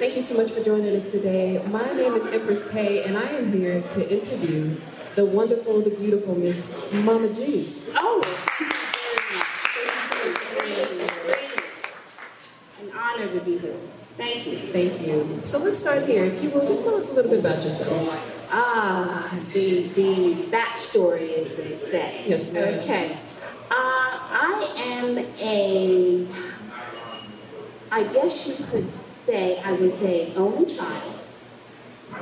My name is Empress K, and I am here to interview the wonderful, the beautiful Miss Mama G. Oh, an honor to be here. Thank you. Thank you. So let's start here. If you will, just tell us a little bit about yourself. Ah, the the backstory, as they say. Yes, ma'am. Okay. Uh, I am a. I guess you could say I was a only child.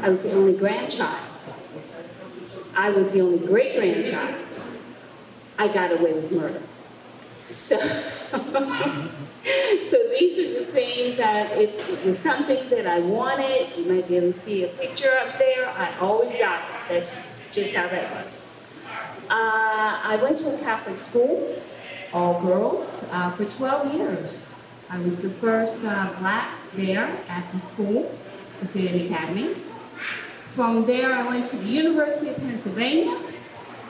I was the only grandchild. I was the only great grandchild. I got away with murder. So, so these are the things that if it was something that I wanted, you might be able to see a picture up there. I always got it. That's just how that was. Uh, I went to a Catholic school, all girls, uh, for 12 years. I was the first uh, black there at the school, Society Academy. From there, I went to the University of Pennsylvania,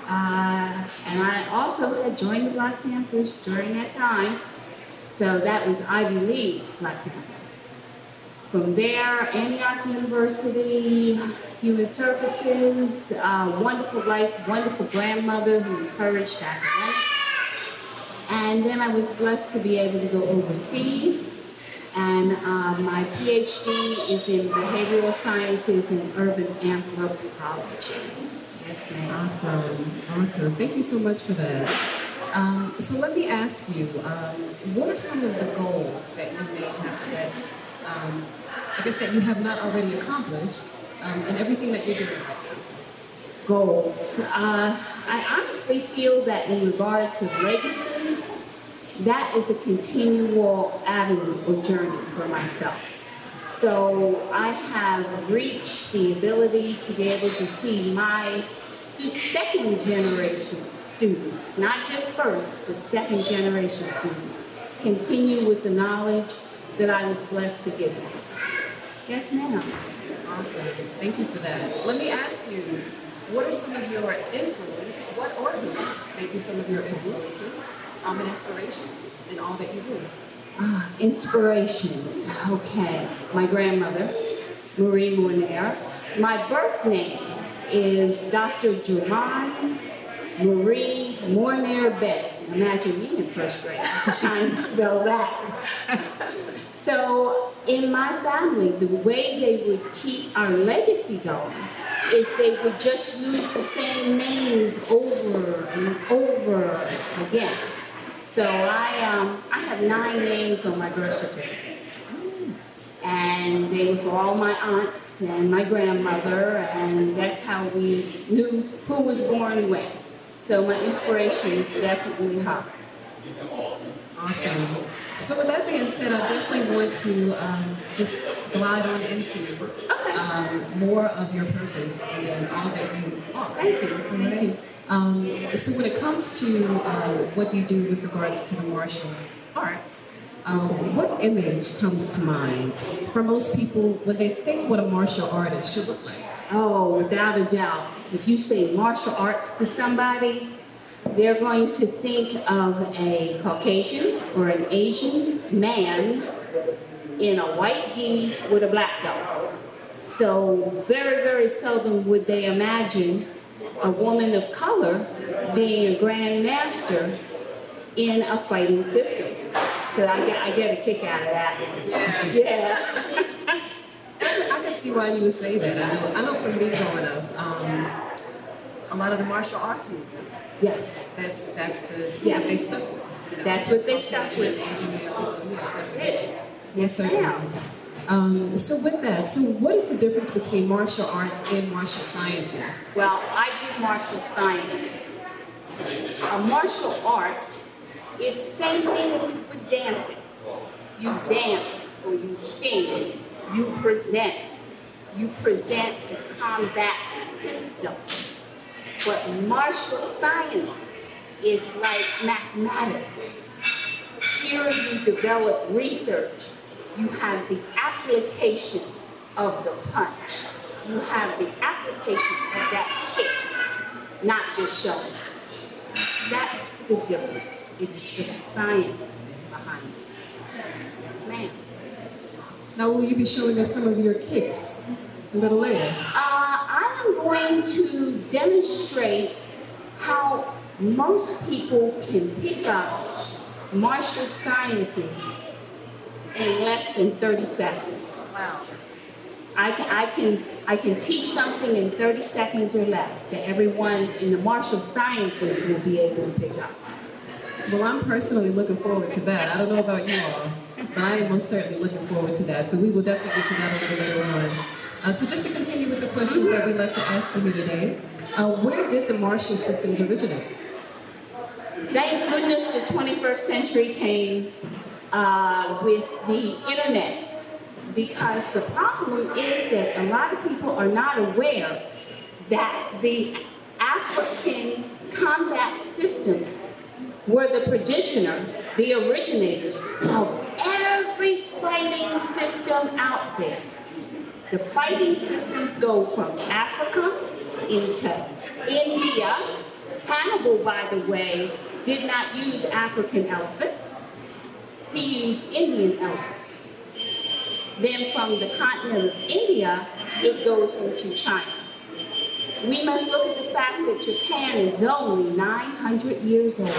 uh, and I also had joined the Black Panthers during that time. So that was Ivy League Black Panthers. From there, Antioch University, Human Services, uh, wonderful life, wonderful grandmother who encouraged academics. And then I was blessed to be able to go overseas. And uh, my PhD is in behavioral sciences and urban anthropology. Yes, ma'am. Awesome. Awesome. Thank you so much for that. Um, so let me ask you, um, what are some of the goals that you may have set, um, I guess that you have not already accomplished um, in everything that you're doing goals. Uh, I honestly feel that in regard to legacy, that is a continual avenue or journey for myself. So I have reached the ability to be able to see my second generation students, not just first, but second generation students, continue with the knowledge that I was blessed to give them. Yes, ma'am. Awesome. Thank you for that. Let me ask you, what are some of your influences? what are maybe some of your influences um, and inspirations in all that you do? Ah, inspirations. Okay. My grandmother, Marie Mournier. My birth name is Dr. Joanne Marie Mournier Bett. Imagine me in first grade trying to spell that. so, in my family, the way they would keep our legacy going is they would just use the same names over and over again. So I um I have nine names on my birth certificate. And they were for all my aunts and my grandmother, and that's how we knew who was born when. So my inspiration is definitely her. Awesome. So with that being said, I definitely want to um, just glide on into um, more of your purpose and all that you are. Thank you. All right. Um, so when it comes to uh, what you do with regards to the martial arts, um, what image comes to mind for most people when they think what a martial artist should look like? Oh, without a doubt. If you say martial arts to somebody, they're going to think of a Caucasian or an Asian man in a white gi with a black belt. So very, very seldom would they imagine a woman of color being a grand master in a fighting system. So I get, I get a kick out of that one. Yeah. I can see why you would say that. I know, I know for me growing up, um, a lot of the martial arts movies, yes. that's that's the Yes. what they stuck with. you know. That's what they stuck with. Asian males, so, yeah, That's it. Yes, ma'am. Um, so with that, so what is the difference between martial arts and martial sciences? Well, I do martial sciences. A martial art is same thing as with dancing. You dance or you sing, you present. You present the combat system. But martial science is like mathematics. Here you develop research. You have the application of the punch. You have the application of that kick, not just showing. That's the difference. It's the science behind it. Yes, ma'am. Now, will you be showing us some of your kicks? a little later? Uh, I am going to demonstrate how most people can pick up martial sciences in less than 30 seconds. Wow. I can, I can, I can teach something in 30 seconds or less that everyone in the martial sciences will be able to pick up. Well, I'm personally looking forward to that. I don't know about you all, but I am most certainly looking forward to that. So we will definitely get to that a little later on. Uh, so just to continue with the questions that we'd like to ask you today, uh, where did the martial systems originate? Thank goodness the 21st century came uh, with the internet because the problem is that a lot of people are not aware that the African combat systems were the progenitor, the originators of every fighting system out there. The fighting systems go from Africa into India. Hannibal, by the way, did not use African elephants. He used Indian elephants. Then from the continent of India, it goes into China. We must look at the fact that Japan is only 900 years old.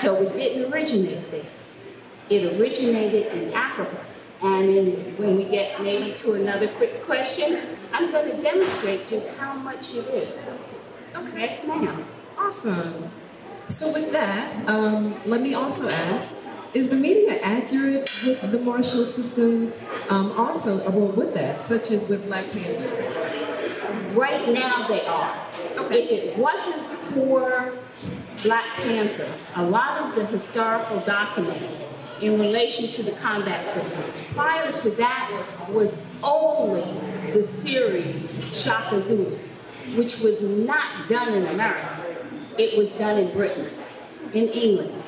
So it didn't originate there. It originated in Africa. And in, when we get maybe to another quick question, I'm going to demonstrate just how much it is. Okay, yes, ma'am. Awesome. So with that, um, let me also ask, is the media accurate with the martial systems? Um, also, uh, well, with that, such as with Black Panther? Right now they are. Okay. If it wasn't for Black Panthers, a lot of the historical documents in relation to the combat systems, prior to that was only the series Shaka Zulu, which was not done in America. It was done in Britain, in England.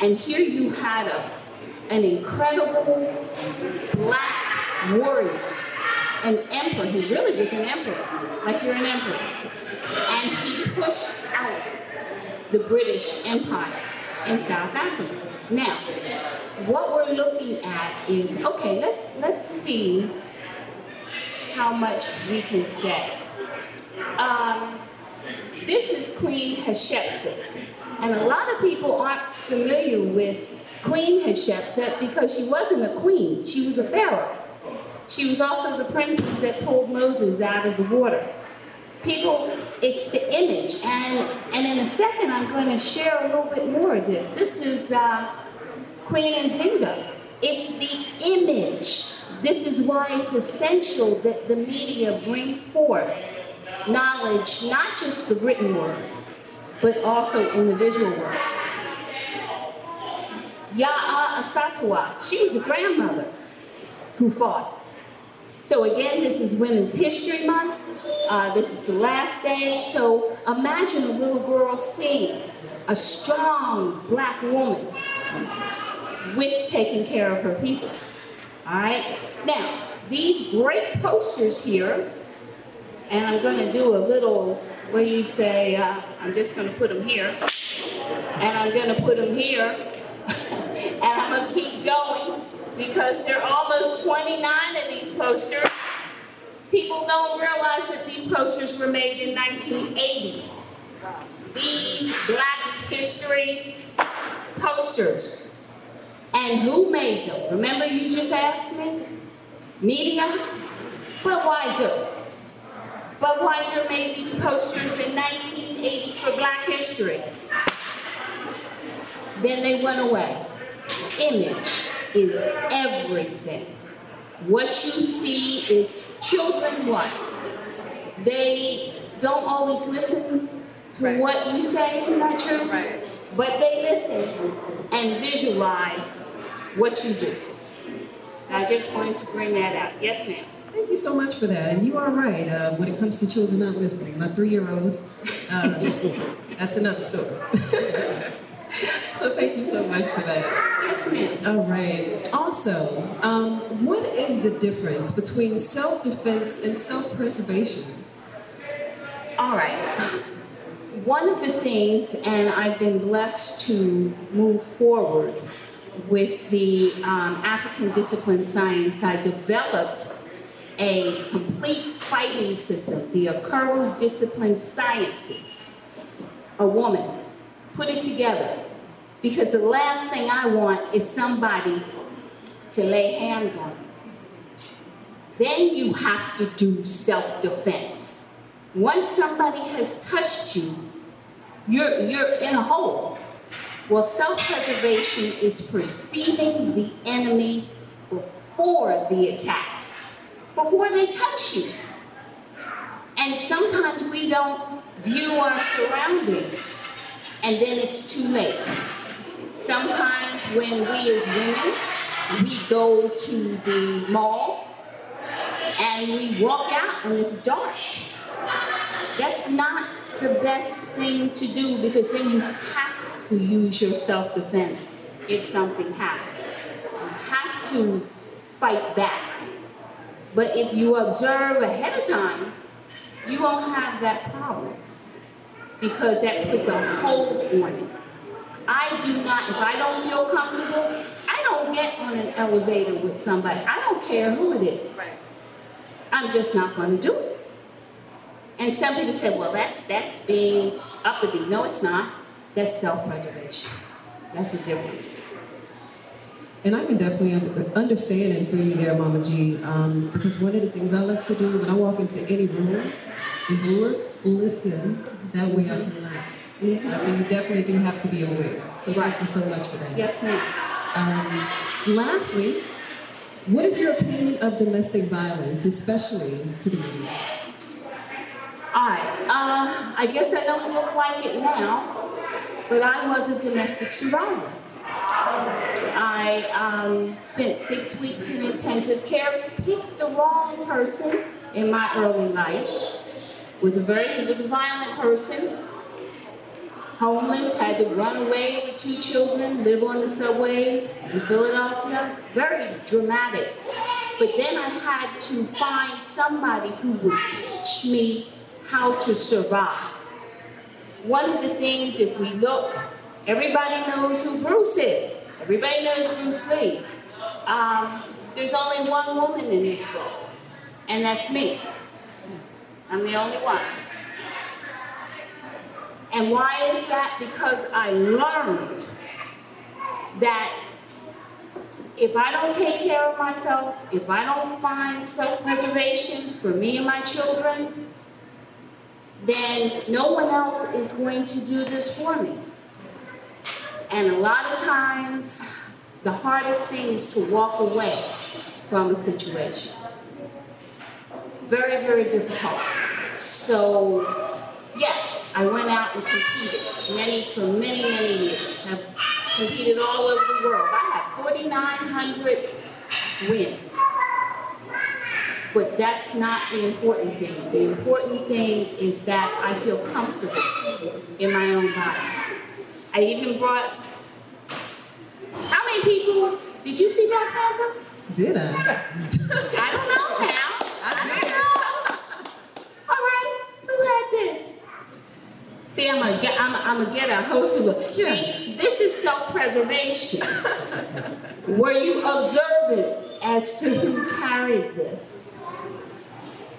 And here you had a, an incredible black warrior, an emperor. He really was an emperor, like you're an empress. And he pushed out the British Empire in South Africa. Now, what we're looking at is okay. Let's let's see how much we can say. Um, this is Queen Hatshepsut. And a lot of people aren't familiar with Queen Hatshepsut because she wasn't a queen, she was a pharaoh. She was also the princess that pulled Moses out of the water. People, it's the image. And, and in a second, I'm going to share a little bit more of this. This is uh, Queen Nzinga. It's the image. This is why it's essential that the media bring forth knowledge, not just the written word, but also in the visual word. Yaa Asantewaa, she was a grandmother who fought. So again, this is Women's History Month. Uh, this is the last day. So imagine a little girl seeing a strong black woman with taking care of her people. All right. Now, these great posters here, and I'm going to do a little, where you say? Uh, I'm just going to put them here, and I'm going to put them here, and I'm going to keep going because there are almost 29 of these posters. People don't realize that these posters were made in 1980. These Black History posters. And who made them? Remember you just asked me? Media? Budweiser. Budweiser made these posters in 1980 for Black History. Then they went away. Image is everything. What you see is children what? They don't always listen to Right. what you say, isn't that true? Right. But they listen and visualize what you do. So I just wanted to bring that out. Yes, ma'am. Thank you so much for that. And you are right uh, when it comes to children not listening. My three-year-old, uh, that's another story. so thank you so much for that. Yes, ma'am. All right. Also, um, what is the difference between self-defense and self-preservation? All right. One of the things, and I've been blessed to move forward with the um, African discipline science, I developed a complete fighting system, the Akuru Discipline Sciences, a woman, put it together. Because the last thing I want is somebody to lay hands on me. Then you have to do self defense. Once somebody has touched you, you're, you're in a hole. Well, self preservation is perceiving the enemy before the attack, before they touch you. And sometimes we don't view our surroundings, and then it's too late. Sometimes when we as women, we go to the mall and we walk out and it's dark. That's not the best thing to do because then you have to use your self-defense if something happens. You have to fight back. But if you observe ahead of time, you won't have that problem because that puts a hold on it. I do not, if I don't feel comfortable, I don't get on an elevator with somebody. I don't care who it is. Right. I'm just not going to do it. And some people say, well, that's, that's being uppity. No, it's not. That's self-preservation. That's a difference. And I can definitely understand and feel you there, Mama G, um, because one of the things I love to do when I walk into any room is look, listen. That way I can learn. Uh, so you definitely do have to be aware. So thank you so much for that. Yes, ma'am. Um, lastly, what is your opinion of domestic violence, especially to the women? All right. Uh, I guess I don't look like it now, but I was a domestic survivor. I um, spent six weeks in intensive care, picked the wrong person in my early life. Was a very was a violent person. Homeless, had to run away with two children, live on the subways in Philadelphia. Very dramatic. But then I had to find somebody who would teach me how to survive. One of the things, if we look, everybody knows who Bruce is. Everybody knows Bruce Lee. Um, there's only one woman in this book, and that's me. I'm the only one. And why is that? Because I learned that if I don't take care of myself, if I don't find self preservation for me and my children, then no one else is going to do this for me. And a lot of times, the hardest thing is to walk away from a situation. Very, very difficult. So, yes, I went out and competed many for many, many years. I've competed all over the world. I have 4,900 wins. But that's not the important thing. The important thing is that I feel comfortable in my own body. I even brought. How many people did you see Black Panther? Did I? I don't know now. I did. All right, who had this? See, I'm gonna get, I'm, I'm gonna get a host of it. Yeah. See, this is self-preservation. Were you observant as to who carried this?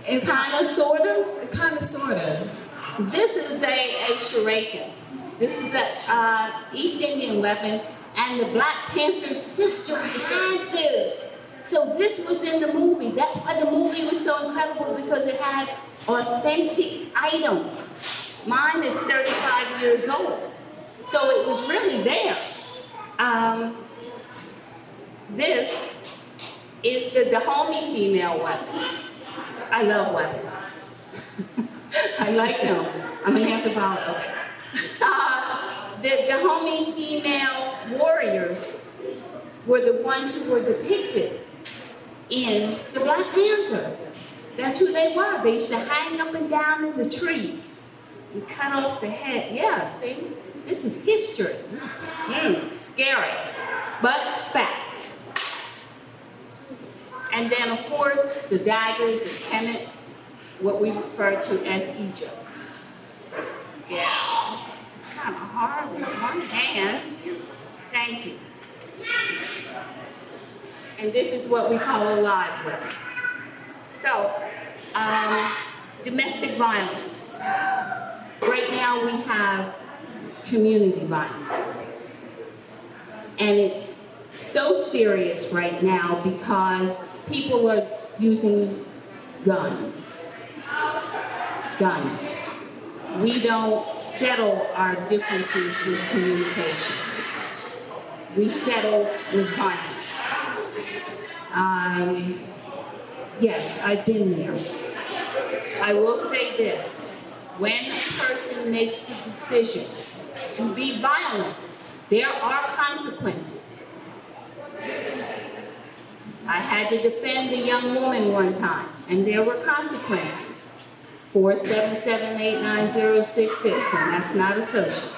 And Kind of, sort of. kind of, sort of. This is a, a shuriken. This is a uh, East Indian weapon, and the Black Panther sisters had this. So this was in the movie. That's why the movie was so incredible because it had authentic items. Mine is 35 years old, so it was really there. Um, this is the Dahomey female weapon. I love weapons. I like them. I'm gonna have to borrow. Uh, the Dahomey female warriors were the ones who were depicted in the Black Panther. That's who they were. They used to hang up and down in the trees and cut off the head. Yeah, see? This is history. Mm, scary, but fact. And then, of course, the daggers, the kemet, what we refer to as Egypt. Hard with one hand. Thank you. And this is what we call a live weapon. So, um, domestic violence. Right now, we have community violence. And it's so serious right now because people are using guns. Guns. We don't settle our differences with communication. We settle with violence. Um, yes, I've been there. I will say this. When a person makes the decision to be violent, there are consequences. I had to defend a young woman one time, and there were consequences. 4778966, and that's not a social.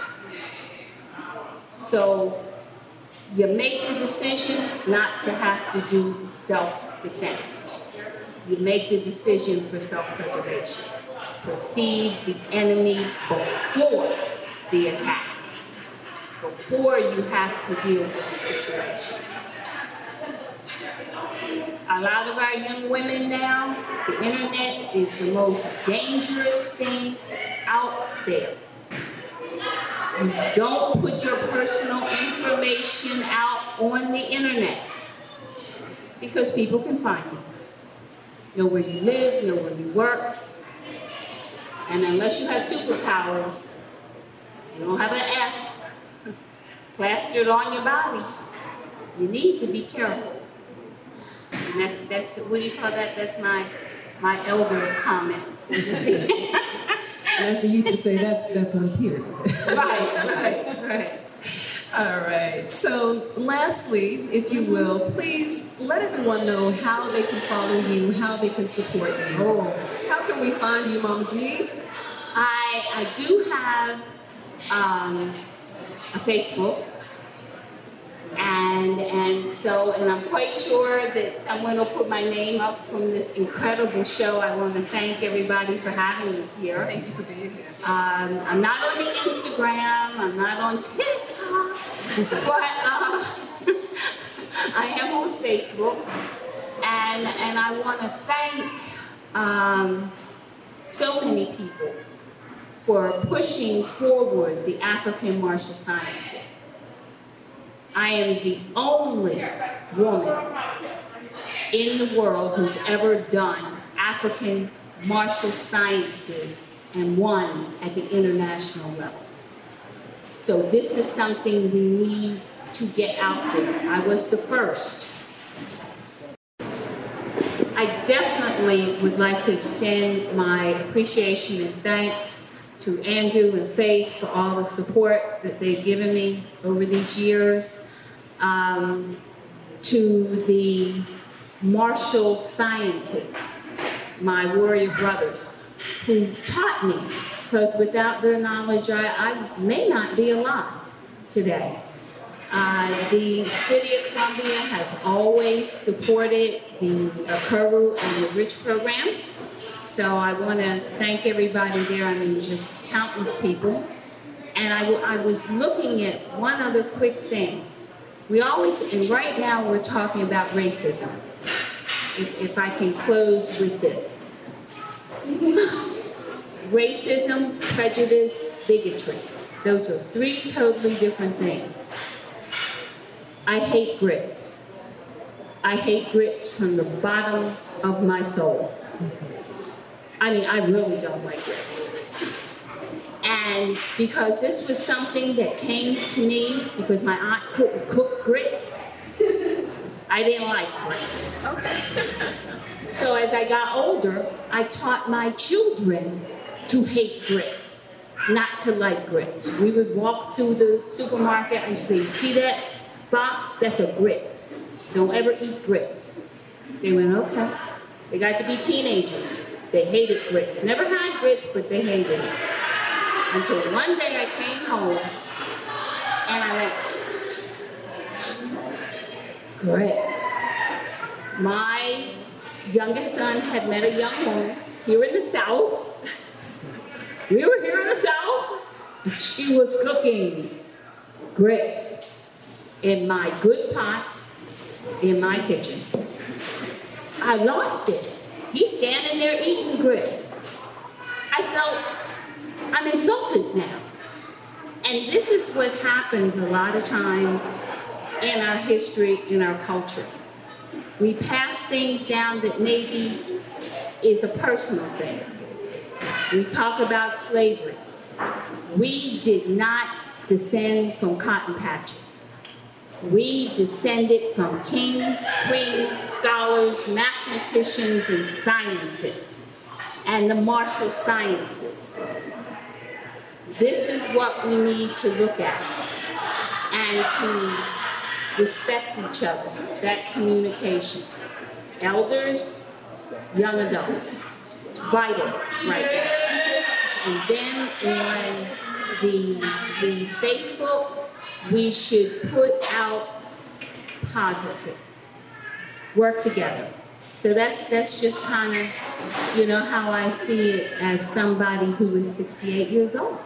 So you make the decision not to have to do self-defense. You make the decision for self-preservation. Perceive the enemy before the attack, before you have to deal with the situation. A lot of our young women now, the internet is the most dangerous thing out there. You don't put your personal information out on the internet because people can find you. Know where you live, know where you work. And unless you have superpowers, you don't have an S plastered on your body, you need to be careful. And that's, that's, what do you call that? That's my, my elder comment. As you could say, that's that's on period. right, right, right. All right. So, lastly, if you will, please let everyone know how they can follow you, how they can support you. Oh. How can we find you, Mama G? I, I do have um, a Facebook. And, and so, and I'm quite sure that someone will put my name up from this incredible show. I want to thank everybody for having me here. Thank you for being here. Um, I'm not on the Instagram, I'm not on TikTok, but uh, I am on Facebook. And, and I want to thank um, so many people for pushing forward the African martial sciences. I am the only woman in the world who's ever done African martial sciences and won at the international level. So this is something we need to get out there. I was the first. I definitely would like to extend my appreciation and thanks to Andrew and Faith for all the support that they've given me over these years, um, to the martial scientists, my warrior brothers, who taught me, because without their knowledge, I, I may not be alive today. Uh, the City of Columbia has always supported the uh, Kuru and the Rich programs. So I want to thank everybody there. I mean, just countless people. And I, I was looking at one other quick thing. We always, and right now we're talking about racism. If, if I can close with this. Racism, prejudice, bigotry. Those are three totally different things. I hate grits. I hate grits from the bottom of my soul. I mean, I really don't like grits. And because this was something that came to me because my aunt couldn't cook grits, I didn't like grits. Okay. So as I got older, I taught my children to hate grits, not to like grits. We would walk through the supermarket and say, see that box? That's a grit. Don't ever eat grits. They went, okay. They got to be teenagers. They hated grits. Never had grits, but they hated it. Until one day I came home and I went, grits. My youngest son had met a young woman here in the South. We were here in the South. She was cooking grits in my good pot in my kitchen. I lost it. He's standing there eating grits. I felt I'm insulted now. And this is what happens a lot of times in our history, in our culture. We pass things down that maybe is a personal thing. We talk about slavery. We did not descend from cotton patches. We descended from kings, queens, scholars, mathematicians, and scientists, and the martial sciences. This is what we need to look at and to respect each other, that communication. Elders, young adults. It's vital right now. And then on the, the Facebook, we should put out positive. Work together. So that's that's just kind of, you know, how I see it as somebody who is 68 years old.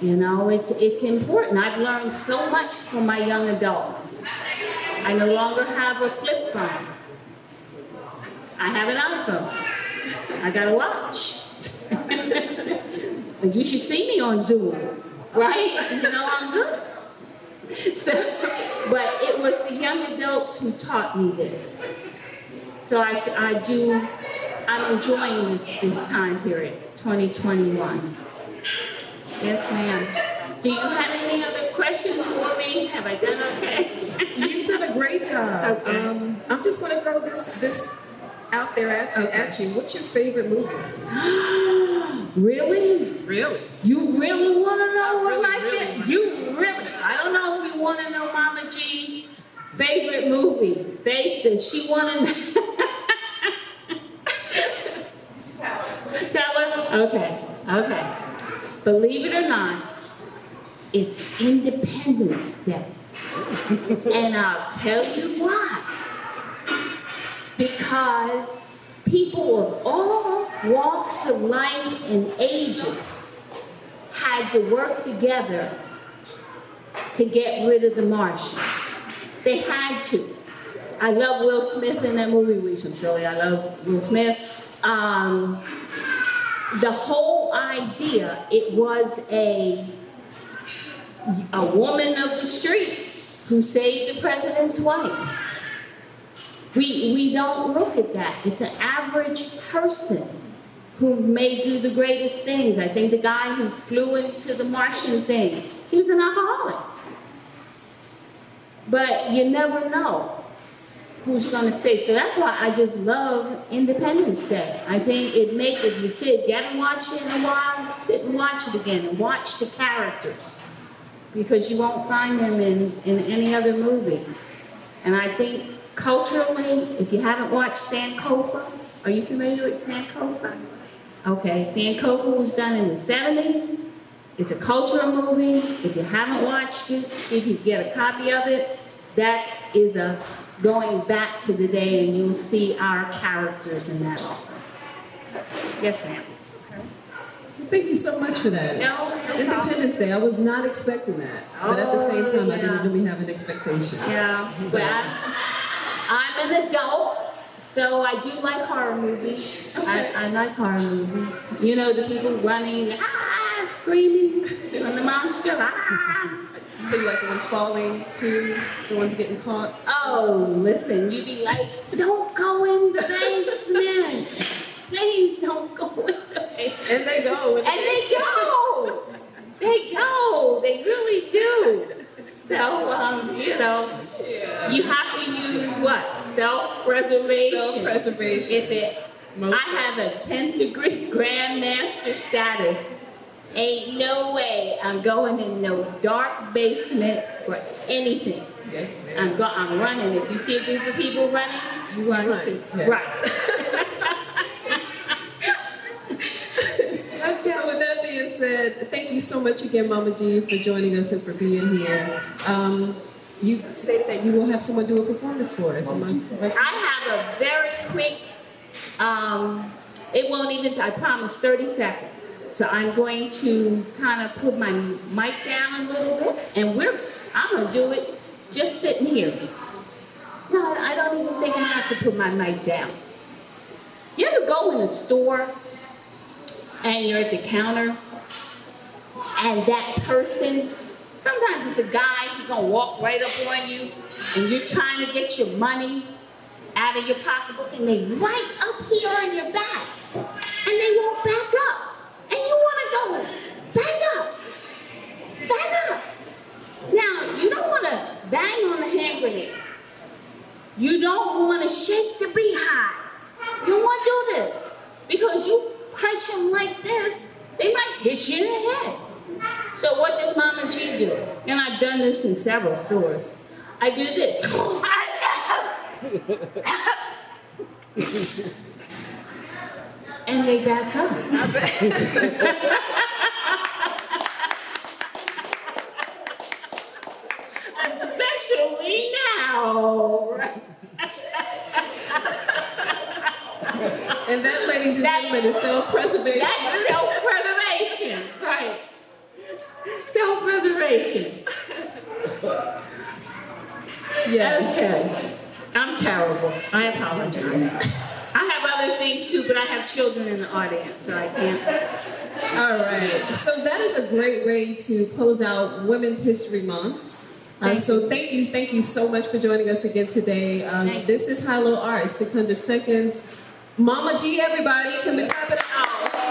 You know, it's it's important. I've learned so much from my young adults. I no longer have a flip phone. I have an iPhone. I got a watch. you should see me on Zoom, right? You know, I'm good. So, but it was the young adults who taught me this. So I, I do, I'm enjoying this, this time period, 2021. Yes, ma'am. Do you have any other questions for me? Have I done okay? You've done a great job. Okay. Um, I'm just going to throw this this out there at, at you. What's your favorite movie? really? Really? You really want to know what really, my really fa- You really? I don't know if you want to know Mama G's favorite movie. Faith, does she want to know? Tell her? Okay, okay. Believe it or not, it's Independence Day. and I'll tell you why. Because people of all walks of life and ages had to work together to get rid of the Martians. They had to. I love Will Smith in that movie, Some Silly. I love Will Smith. Um, the whole idea, it was a, a woman of the streets who saved the president's wife. We, we don't look at that. It's an average person who may do the greatest things. I think the guy who flew into the Martian thing, he was an alcoholic. But you never know who's going to save. So that's why I just love Independence Day. I think it makes, if you sit, you haven't watched it in a while, sit and watch it again and watch the characters because you won't find them in, in any other movie. And I think culturally, if you haven't watched Sankofa, are you familiar with Sankofa? Okay, Sankofa was done in the 70s. It's a cultural movie. If you haven't watched it, see if you can get a copy of it. That is a going back to the day, and you'll see our characters in that also. Yes, ma'am. Thank you so much for that. No, no. Independence Day. I was not expecting that, but at the same Oh, time, I didn't really have an expectation. Yeah, well, I'm an adult, so I do like horror movies. I, I like horror movies. You know, the people running, ah, screaming from the monster, ah. So you like the ones falling too, the ones getting caught. Oh, listen, you be like, don't go in the basement. Please don't go in the basement. And they go. And they go. They go. They really do. So, um, you know, you have to use what? Self-preservation. Self-preservation. If it, Most- I have a 10th degree grandmaster status. Ain't no way I'm going in no dark basement for anything. Yes, ma'am. I'm go, I'm running. If you see a group of people running, you run Run, too. yes. Right. So with that being said, thank you so much again, Mama G, for joining us and for being here. Um, you stated that you will have someone do a performance for us. Am I correct? I have a very quick, um, it won't even, I promise, 30 seconds. So I'm going to kind of put my mic down a little bit, and we're, I'm gonna do it just sitting here. No, I don't even think I have to put my mic down. You ever go in a store and you're at the counter and that person, sometimes it's a guy, he's gonna walk right up on you and you're trying to get your money out of your pocketbook and they right up here on your back and they won't back up. And you wanna go, back up, back up. Now, you don't wanna bang on the hand grenade. You don't wanna shake the beehive. You don't wanna do this. Because you punch them like this, they might hit you in the head. So what does Mama G do? And I've done this in several stores. I do this. and they back up. Especially now. And that, ladies and gentlemen, is self-preservation. That's self-preservation, right? Self-preservation. Yes. Okay. I'm terrible. I apologize. I have other things too, but I have children in the audience, so I can't. All right. So that is a great way to close out Women's History Month. Uh, so thank you, thank you so much for joining us again today. Um, this is High Low Art, 600 seconds. Mama G, everybody, can we clap it? Oh,